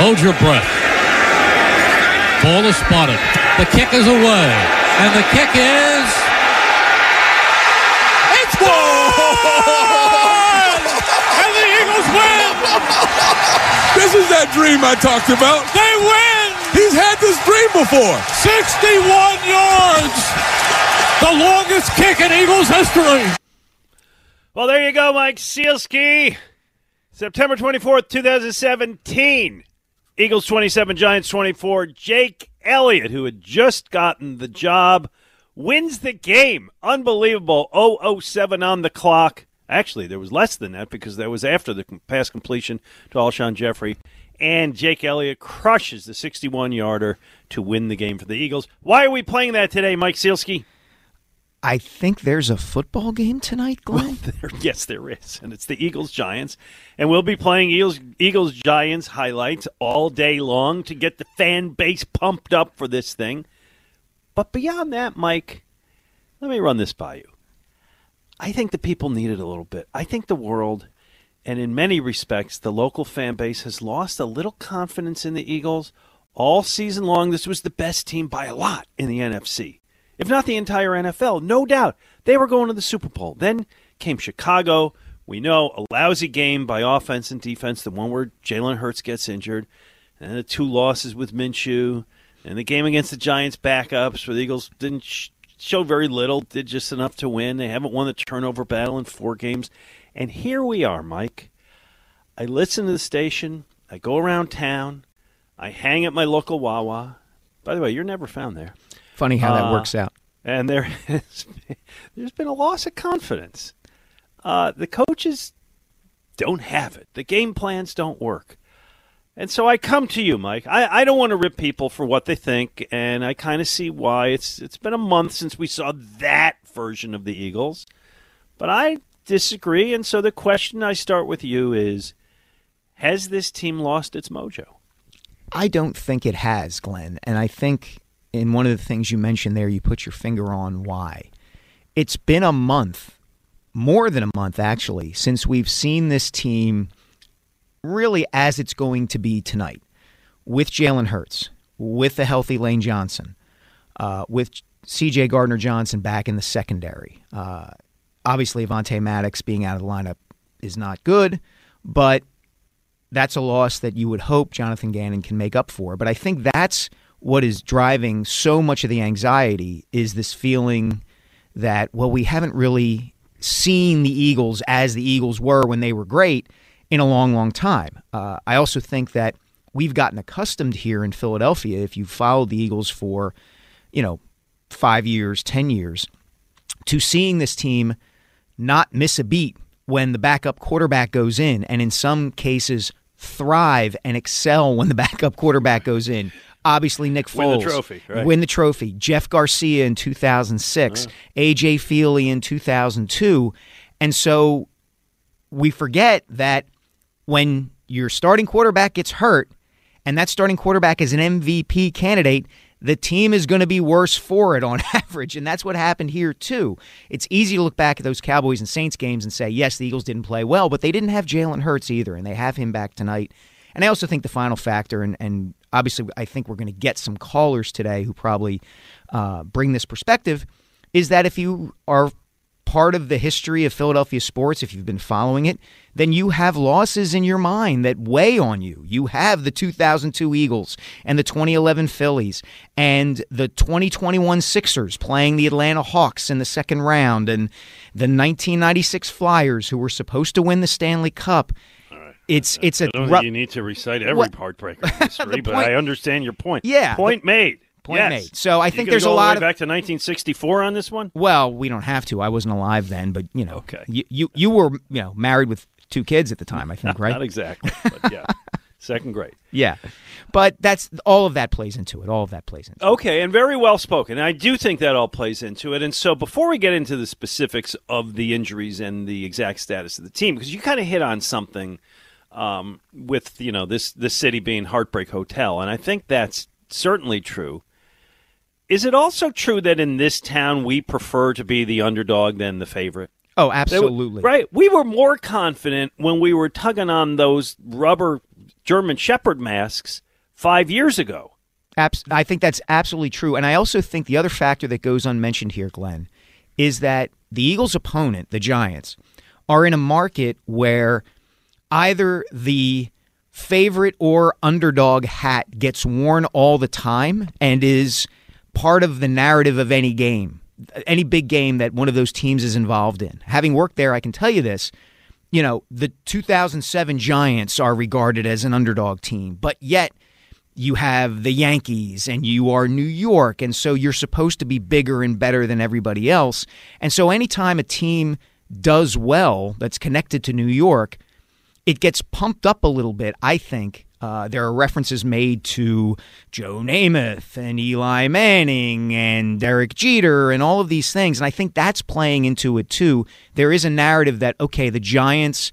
Hold your breath. Ball is spotted. The kick is away. And the kick is. It's gone! and the Eagles win! This is that dream I talked about. They win! He's had this dream before. 61 yards! The longest kick in Eagles history. Well, there you go, Mike Sielski. September 24th, 2017. Eagles 27, Giants 24. Jake Elliott, who had just gotten the job, wins the game. Unbelievable. 007 on the clock. Actually, there was less than that because that was after the pass completion to Alshon Jeffery. And Jake Elliott crushes the 61 yarder to win the game for the Eagles. Why are we playing that today, Mike Sielski? I think there's a football game tonight, Glenn. Well, there, yes, there is, and it's the Eagles Giants, and we'll be playing Eagles Eagles Giants highlights all day long to get the fan base pumped up for this thing. But beyond that, Mike, let me run this by you. I think the people need it a little bit. I think the world, and in many respects, the local fan base has lost a little confidence in the Eagles all season long. This was the best team by a lot in the NFC if not the entire NFL. No doubt. They were going to the Super Bowl. Then came Chicago. We know a lousy game by offense and defense, the one where Jalen Hurts gets injured, and the two losses with Minshew, and the game against the Giants backups where the Eagles didn't sh- show very little, did just enough to win. They haven't won the turnover battle in four games. And here we are, Mike. I listen to the station. I go around town. I hang at my local Wawa. By the way, you're never found there. Funny how that Uh, works out. And there has been, there's been a loss of confidence. Uh, the coaches don't have it. The game plans don't work. And so I come to you, Mike. I, I don't want to rip people for what they think, and I kind of see why. It's it's been a month since we saw that version of the Eagles, but I disagree. And so the question I start with you is: Has this team lost its mojo? I don't think it has, Glenn. And I think in one of the things you mentioned there, you put your finger on why. It's been a month, more than a month actually, since we've seen this team really as it's going to be tonight with Jalen Hurts, with the healthy Lane Johnson, uh, with CJ Gardner Johnson back in the secondary. Uh, obviously, Avonte Maddox being out of the lineup is not good, but that's a loss that you would hope Jonathan Gannon can make up for. But I think that's what is driving so much of the anxiety is this feeling that well we haven't really seen the Eagles as the Eagles were when they were great in a long long time. Uh, I also think that we've gotten accustomed here in Philadelphia if you've followed the Eagles for you know 5 years, 10 years to seeing this team not miss a beat when the backup quarterback goes in and in some cases thrive and excel when the backup quarterback goes in. Obviously, Nick Foles Win the trophy, right. win the trophy. Jeff Garcia in 2006, AJ Feeley in 2002, and so we forget that when your starting quarterback gets hurt, and that starting quarterback is an MVP candidate, the team is going to be worse for it on average. And that's what happened here, too. It's easy to look back at those Cowboys and Saints games and say, yes, the Eagles didn't play well, but they didn't have Jalen Hurts either, and they have him back tonight. And I also think the final factor, and, and obviously I think we're going to get some callers today who probably uh, bring this perspective, is that if you are part of the history of Philadelphia sports, if you've been following it, then you have losses in your mind that weigh on you. You have the 2002 Eagles and the 2011 Phillies and the 2021 Sixers playing the Atlanta Hawks in the second round and the 1996 Flyers who were supposed to win the Stanley Cup. It's it's a I don't ru- you need to recite every What- heartbreaker history, but point- I understand your point. Yeah, Point made. point Yes. made. So I You think there's a lot of back to 1964 on this one. Well, we don't have to. I wasn't alive then, but you know, Okay. you you, you were you know married with two kids at the time, I think, right? Not exactly, but yeah, second grade. yeah, but that's all of that plays into it. All of that plays into it. Okay, and very well spoken. I do think that all plays into it. And so before we get into the specifics of the injuries and the exact status of the team, because you kind of hit on something um, with you know this this city being Heartbreak Hotel, and I think that's certainly true. Is it also true that in this town we prefer to be the underdog than the favorite? Oh, absolutely. Right. We were more confident when we were tugging on those rubber German Shepherd masks five years ago. Abs- I think that's absolutely true. And I also think the other factor that goes unmentioned here, Glenn, is that the Eagles' opponent, the Giants, are in a market where either the favorite or underdog hat gets worn all the time and is part of the narrative of any game, any big game that one of those teams is involved in. Having worked there, I can tell you this. You know, the 2007 Giants are regarded as an underdog team, but yet you have the Yankees and you are New York, and so you're supposed to be bigger and better than everybody else. And so anytime a team does well that's connected to New York, it gets pumped up a little bit, I think. Uh, there are references made to Joe Namath and Eli Manning and Derek Jeter and all of these things. And I think that's playing into it too. There is a narrative that, okay, the Giants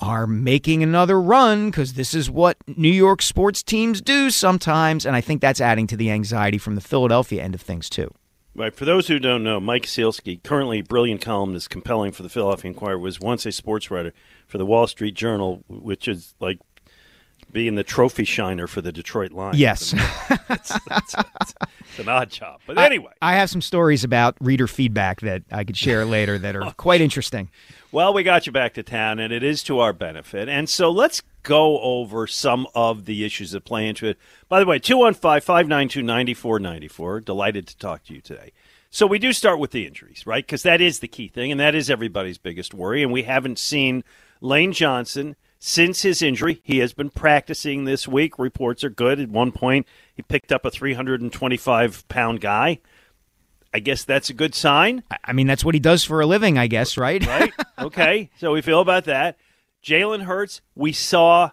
are making another run because this is what New York sports teams do sometimes. And I think that's adding to the anxiety from the Philadelphia end of things too. Right. For those who don't know, Mike Sielski, currently brilliant columnist, compelling for the Philadelphia Inquirer, was once a sports writer for the Wall Street Journal, which is like being the trophy shiner for the Detroit Lions. Yes. it's, it's- it's- it's an odd job. But anyway, I have some stories about reader feedback that I could share later that are oh, quite interesting. well, we got you back to town, and it is to our benefit. And so let's go over some of the issues that play into it. By the way, 215 592 9494. Delighted to talk to you today. So we do start with the injuries, right? Because that is the key thing, and that is everybody's biggest worry. And we haven't seen Lane Johnson since his injury. He has been practicing this week. Reports are good. At one point, he picked up a 325 pound guy. I guess that's a good sign. I- mean, that's what he does for a living, I guess, right? right? Okay, so we feel about that. Jalen Hurts, we saw,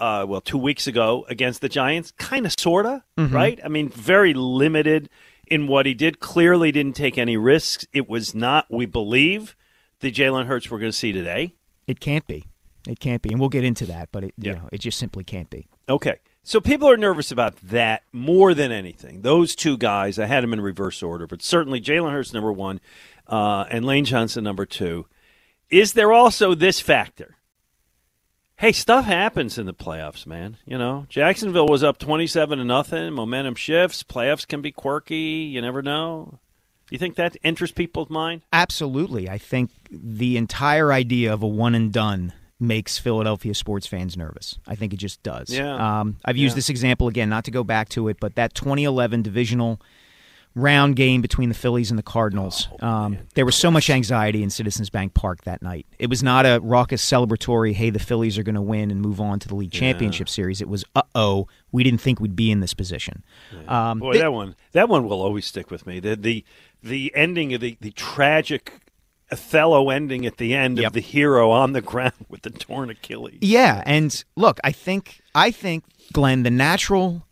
uh, well, two weeks ago against the Giants, kind of, sorta, right? I mean, very limited in what he did. Clearly, didn't take any risks. It was not, we believe, the Jalen Hurts we're going to see today. It can't be. It can't be, and we'll get into that. But it, Yeah. you know, it just simply can't be. Okay. So people are nervous about that more than anything. Those two guys, I had them in reverse order, but certainly Jalen Hurts number one, uh, and Lane Johnson number two. Is there also this factor? Hey, stuff happens in the playoffs, man. You know, Jacksonville was up twenty-seven to nothing. Momentum shifts. Playoffs can be quirky. You never know. You think that enters people's mind? Absolutely. I think the entire idea of a one and done makes Philadelphia sports fans nervous. I think it just does. Yeah. Um, I've used Yeah. this example again, not to go back to it, but that 2011 divisional round game between the Phillies and the Cardinals. Oh, um, there was so much anxiety in Citizens Bank Park that night. It was not a raucous celebratory, hey, the Phillies are going to win and move on to the league championship series. It was, uh oh, we didn't think we'd be in this position. Um, Boy, th- that one that one will always stick with me. The the the ending of the, the tragic Othello ending at the end Yep. of the hero on the ground with the torn Achilles. Yeah, and look, I think I think Glenn, the natural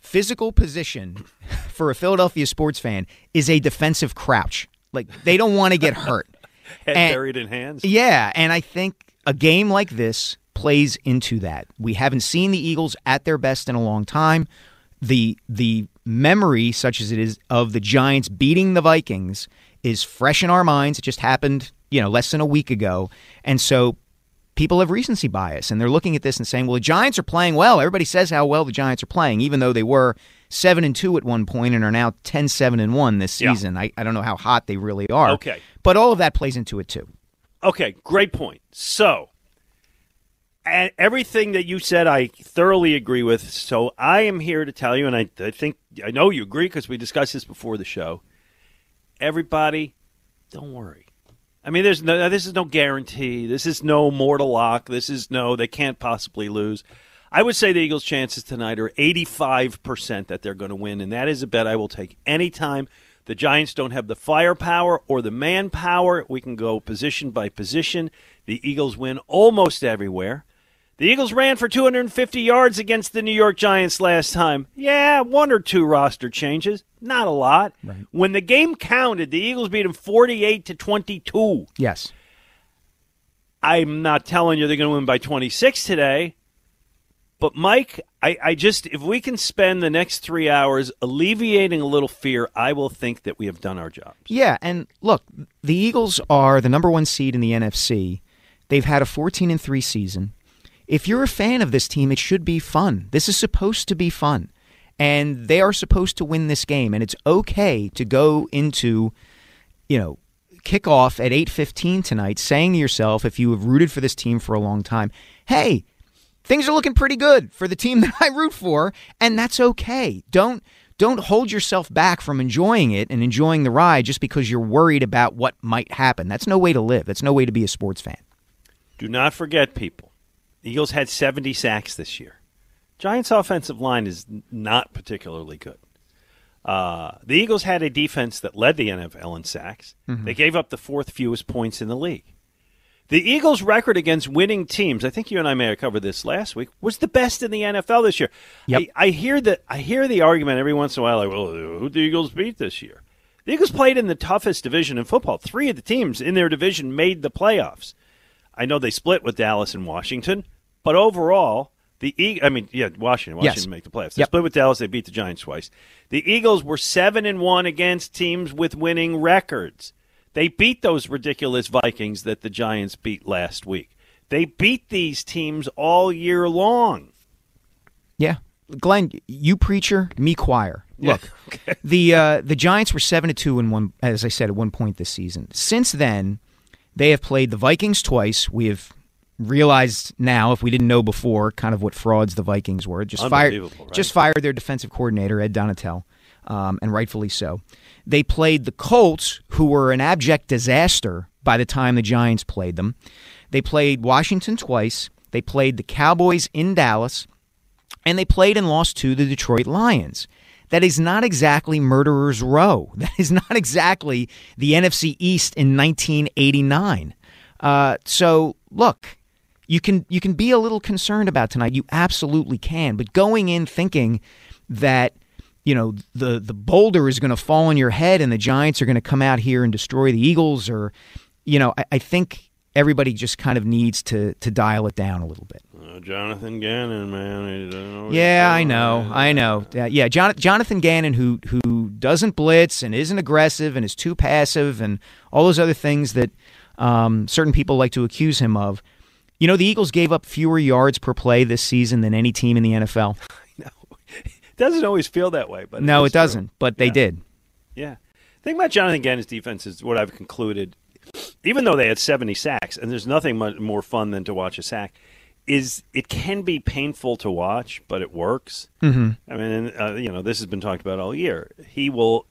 physical position for a Philadelphia sports fan is a defensive crouch. Like they don't want to get hurt. Head And- buried in hands. Yeah, and I think a game like this plays into that. We haven't seen the Eagles at their best in a long time. The the memory, such as it is, of the Giants beating the Vikings is fresh in our minds. It just happened, you know, less than a week ago, and so people have recency bias, and they're looking at this and saying, "Well, the Giants are playing well. Everybody says how well the Giants are playing, even though they were seven and two at one point and are now 10 7 and one this Yeah. season. I, I don't know how hot they really are. Okay. But all of that plays into it too. Okay, great point. So, and everything that you said, I thoroughly agree with. So, I am here to tell you, and I, I think I know you agree because we discussed this before the show. Everybody, don't worry. I mean, there's no. This is no guarantee. This is no mortal lock. This is no. They can't possibly lose. I would say the Eagles' chances tonight are 85% that they're going to win, and that is a bet I will take anytime. The Giants don't have the firepower or the manpower. We can go position by position. The Eagles win almost everywhere. The Eagles ran for 250 yards against the New York Giants last time. Yeah, one or two roster changes, not a lot. When the game counted, the Eagles beat them 48 to 22. Yes. I'm not telling you they're going to win by 26 today. But Mike, I, I just if we can spend the next three hours alleviating a little fear, I will think that we have done our job. Yeah, and look, the Eagles are the number one seed in the NFC. They've had a 14 and 3 season. If you're a fan of this team, it should be fun. This is supposed to be fun. And they are supposed to win this game. And it's okay to go into, you know, kickoff at 8:15 tonight saying to yourself if you have rooted for this team for a long time, "Hey, things are looking pretty good for the team that I root for, and that's okay. Don't don't hold yourself back from enjoying it and enjoying the ride just because you're worried about what might happen. That's no way to live. That's no way to be a sports fan. Do not forget, people. The Eagles had 70 sacks this year. Giants' offensive line is not particularly good. Uh, the Eagles had a defense that led the NFL in sacks. They gave up the fourth fewest points in the league. The Eagles' record against winning teams, I think you and I may have covered this last week, was the best in the NFL this year. Yep. I, I hear the I hear the argument every once in a while, like, well, who the Eagles beat this year? The Eagles played in the toughest division in football. Three of the teams in their division made the playoffs. I know they split with Dallas and Washington, but overall, the e- I mean, yeah, Washington, Yes. Washington make the playoffs. They Yep. split with Dallas. They beat the Giants twice. The Eagles were seven and one against teams with winning records. They beat those ridiculous Vikings that the Giants beat last week. They beat these teams all year long. Yeah. Glenn, you preacher, me choir. Look, the uh, the Giants were seven to two in one, as I said at one point this season. Since then, they have played the Vikings twice. We have realized now, if we didn't know before, kind of what frauds the Vikings were. Just fired, right? just fired their defensive coordinator Ed Donatell, um, and rightfully so. They played the Colts, who were an abject disaster by the time the Giants played them. They played Washington twice. They played the Cowboys in Dallas and they played and lost to the Detroit Lions. That is not exactly murderer's row. That is not exactly the NFC East in 1989. Uh, so look, you can you can be a little concerned about tonight. You absolutely can. But going in thinking that you know the the boulder is going to fall on your head and the Giants are going to come out here and destroy the Eagles, or you know, I, I think everybody just kind of needs to to dial it down a little bit. Uh, Jonathan Gannon, man. he doesn't know what he's Yeah, I know, I know. Uh, yeah, Jon- Jonathan Gannon, who who doesn't blitz and isn't aggressive and is too passive and all those other things that um, certain people like to accuse him of. You know, the Eagles gave up fewer yards per play this season than any team in the NFL. It doesn't always feel that way, but no, it doesn't, true. but they Yeah. did. Yeah. The thing about Jonathan Gannon's defense is what I've concluded, even though they had 70 sacks, and there's nothing much more fun than to watch a sack, is it can be painful to watch, but it works. Mm-hmm. I mean, uh, you know, this has been talked about all year. He will,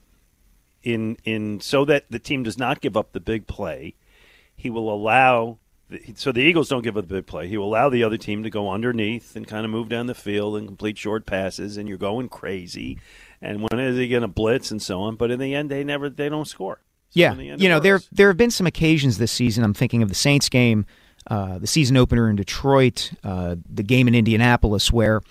in in so that the team does not give up the big play, he will allow. the- So the Eagles don't give up the big play. He will allow the other team to go underneath and kind of move down the field and complete short passes, and you're going crazy. And when is he going to blitz and so on? But in the end, they never they don't score. Yeah, in the end, you know there there have been some occasions this season. I'm thinking of the Saints game, uh, the season opener in Detroit, uh, the game in Indianapolis, where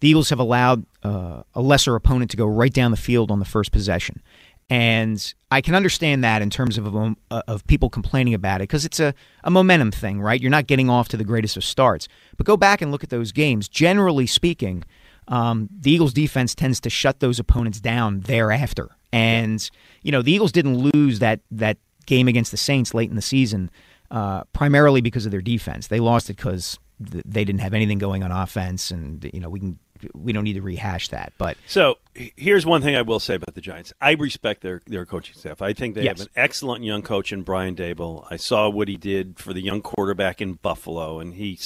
the Eagles have allowed uh, a lesser opponent to go right down the field on the first possession, and I can understand that in terms of um, uh, of people complaining about it because it's a, a momentum thing, right? You're not getting off to the greatest of starts, but go back and look at those games. Generally speaking, um, the Eagles' defense tends to shut those opponents down thereafter. And you know, the Eagles didn't lose that that game against the Saints late in the season uh, primarily because of their defense. They lost it because th- they didn't have anything going on offense, and you know we can we don't need to rehash that. But So here's one thing I will say about the Giants. I respect their their coaching staff. I think they Yes. have an excellent young coach in Brian Daboll. I saw what he did for the young quarterback in Buffalo, and he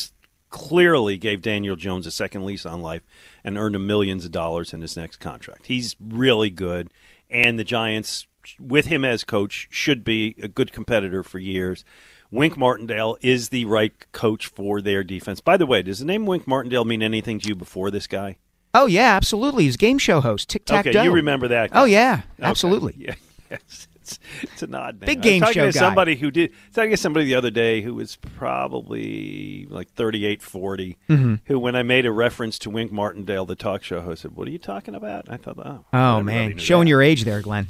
clearly gave Daniel Jones a second lease on life and earned him millions of dollars in his next contract. He's really good, and the Giants, with him as coach, should be a good competitor for years. Wink Martindale is the right coach for their defense. By the way, does the name Wink Martindale mean anything to you before this guy? oh yeah, absolutely, he's game show host. Tic tac Okay, you remember that. Oh yeah, Okay. absolutely. Yeah, yes. It's, it's an odd name. Big game show to guy. somebody who did. I was Talking to somebody the other day who was probably like 38, 40, Mm-hmm. Who, when I made a reference to Wink Martindale, the talk show host, said, "What are you talking about?" I thought, "Oh, Oh man, showing that. your age there, Glenn.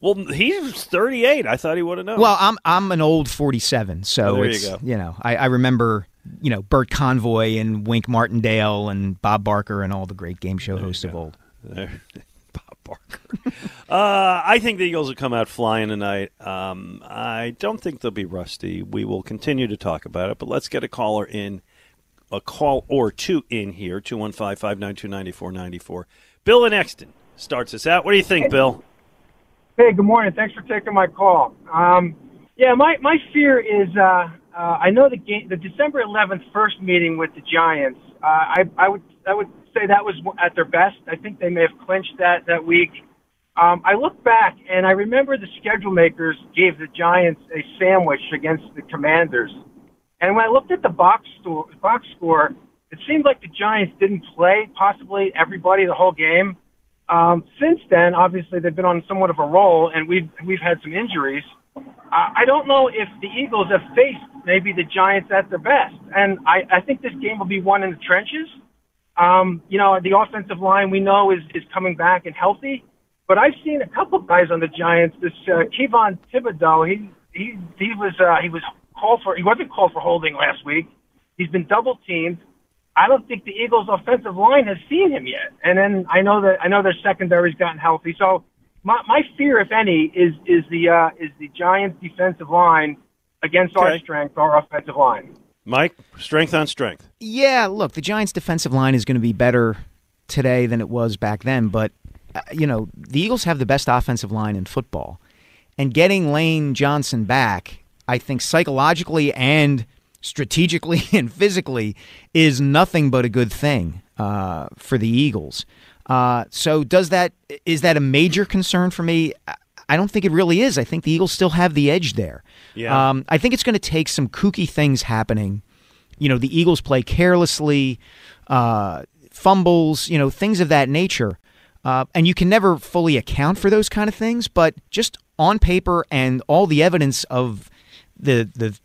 Well, he's 38. I thought he would have known. Well, I'm I'm an old 47, so Oh, there you go. know I, I remember you know Bert Convy and Wink Martindale and Bob Barker and all the great game show hosts of old. There. Bob Barker. uh, I think the Eagles will come out flying tonight. Um, I don't think they'll be rusty. We will continue to talk about it, but let's get a caller in, a call or two in here, 215 592 9494. Bill in Exton starts us out. What do you think, Bill? Hey, good morning. Thanks for taking my call. Um, yeah, my, my fear is uh, uh, I know the game, the December 11th first meeting with the Giants. Uh, I, I would I would say that was at their best. I think they may have clinched that that week. Um, I look back and I remember the schedule makers gave the Giants a sandwich against the Commanders. And when I looked at the box score, box score, it seemed like the Giants didn't play possibly everybody the whole game. Um, since then, obviously they've been on somewhat of a roll, and we've we've had some injuries. I don't know if the Eagles have faced maybe the Giants at their best, and I, I think this game will be won in the trenches. Um, you know, the offensive line we know is is coming back and healthy, but I've seen a couple guys on the Giants. This uh, Kayvon Thibodeaux, he he he was uh, he was called for he wasn't called for holding last week. He's been double teamed. I don't think the Eagles' offensive line has seen him yet. And then I know that I know their secondary's gotten healthy. So my my fear, if any, is is the uh, is the Giants' defensive line against our strength, our offensive line. Mike, strength on strength. Yeah, look, the Giants' defensive line is going to be better today than it was back then, but uh, you know the Eagles have the best offensive line in football, and getting Lane Johnson back, I think psychologically and strategically and physically is nothing but a good thing uh, for the Eagles. Uh, so does that is that a major concern for me? I- don't think it really is. I think the Eagles still have the edge there. Yeah. Um, I think it's going to take some kooky things happening. You know, the Eagles play carelessly, uh, fumbles, you know, things of that nature. Uh, and you can never fully account for those kind of things, but just on paper and all the evidence of the the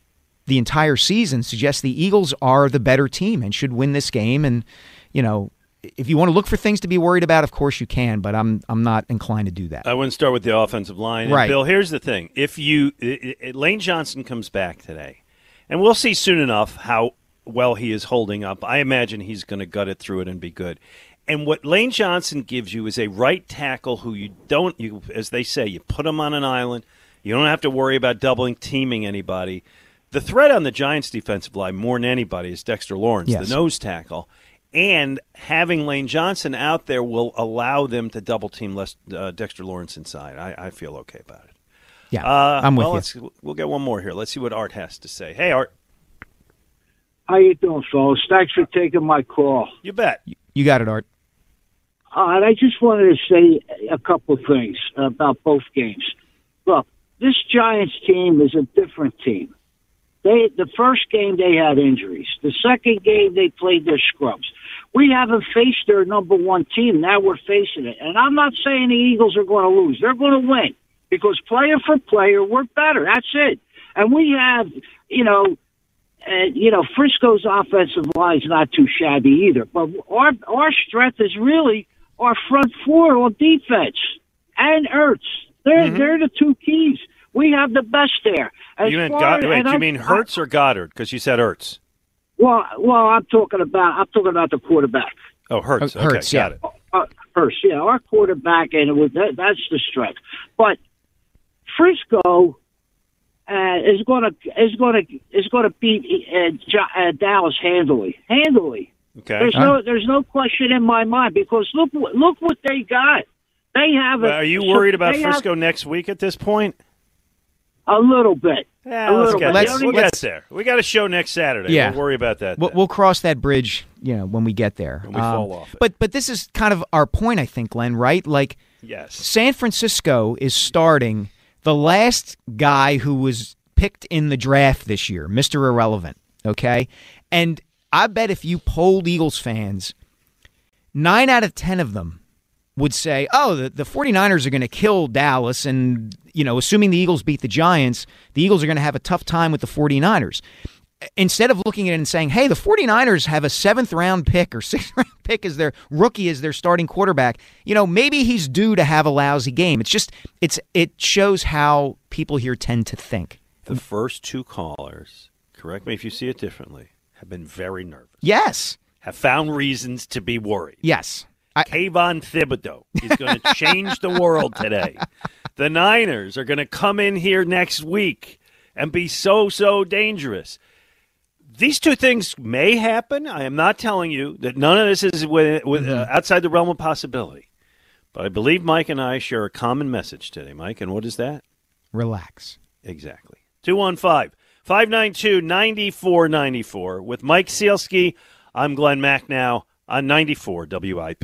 the entire season suggests the Eagles are the better team and should win this game. And you know, if you want to look for things to be worried about, of course you can, but I'm I'm not inclined to do that. I wouldn't start with the offensive line. And Right. Bill, here's the thing: if you i i Lane Johnson comes back today, and we'll see soon enough how well he is holding up. I imagine he's going to gut it through it and be good. And what Lane Johnson gives you is a right tackle who you don't, you as they say, you put him on an island. You don't have to worry about doubling teaming anybody. The threat on the Giants' defensive line more than anybody is Dexter Lawrence, Yes. the nose tackle. And having Lane Johnson out there will allow them to double team less, uh, Dexter Lawrence inside. I, I feel okay about it. yeah, Uh, I'm with well, you. Let's, we'll get one more here. Let's see what Art has to say. Hey, Art. How you doing, fellas? Thanks for taking my call. You bet. You got it, Art. Uh, I just wanted to say a couple of things about both games. Look, this Giants team is a different team. They the first game they had injuries. The second game they played their scrubs. We haven't faced their number one team. Now we're facing it. And I'm not saying the Eagles are going to lose. They're going to win because player for player, we're better. That's it. And we have, you know, and you know Frisco's offensive line's not too shabby either. But our our strength is really our front four on defense and Ertz. They're mm-hmm. they're the two keys. We have the best there. As you meant God, wait, and you mean Hurts or Goedert? Because you said Ertz. Well, well, I'm talking about I'm talking about the quarterback. Oh, Hurts. Uh, okay, Hurts, got yeah. it. Uh, first, yeah, our quarterback, and it was that, that's the strength. But Frisco uh, is going to is going to is going to beat uh, uh, Dallas handily, handily. Okay. There's no there's no question in my mind because look what- look what they got. They have. Well, a, are you worried about they have Frisco next week at this point? A little bit. Yeah, a let's little get, bit. Let's- we'll only- get there. We got a show next Saturday. Yeah. We'll worry about that. We'll, we'll cross that bridge, you know, when we get there. When we fall um, off it. But but this is kind of our point, I think, Glenn. Right? Like yes. San Francisco is starting the last guy who was picked in the draft this year, Mister Irrelevant. Okay, and I bet if you polled Eagles fans, nine out of ten of them would say, "Oh, the, the 49ers are going to kill Dallas and, you know, assuming the Eagles beat the Giants, the Eagles are going to have a tough time with the 49ers." Instead of looking at it and saying, "Hey, the 49ers have a 7th round pick or 6th round pick as their rookie as their starting quarterback, you know, maybe he's due to have a lousy game." It's just it's it shows how people here tend to think. The first two callers, correct me if you see it differently, have been very nervous. Yes. Have found reasons to be worried. Yes. I, Kayvon Thibodeaux is going to change the world today. The Niners are going to come in here next week and be so, so dangerous. These two things may happen. I am not telling you that none of this is with, with, uh, outside the realm of possibility. But I believe Mike and I share a common message today, Mike. And what is that? relax. Exactly. 215 592 9494 with Mike Sielski. I'm Glen Macnow on 94 WIP.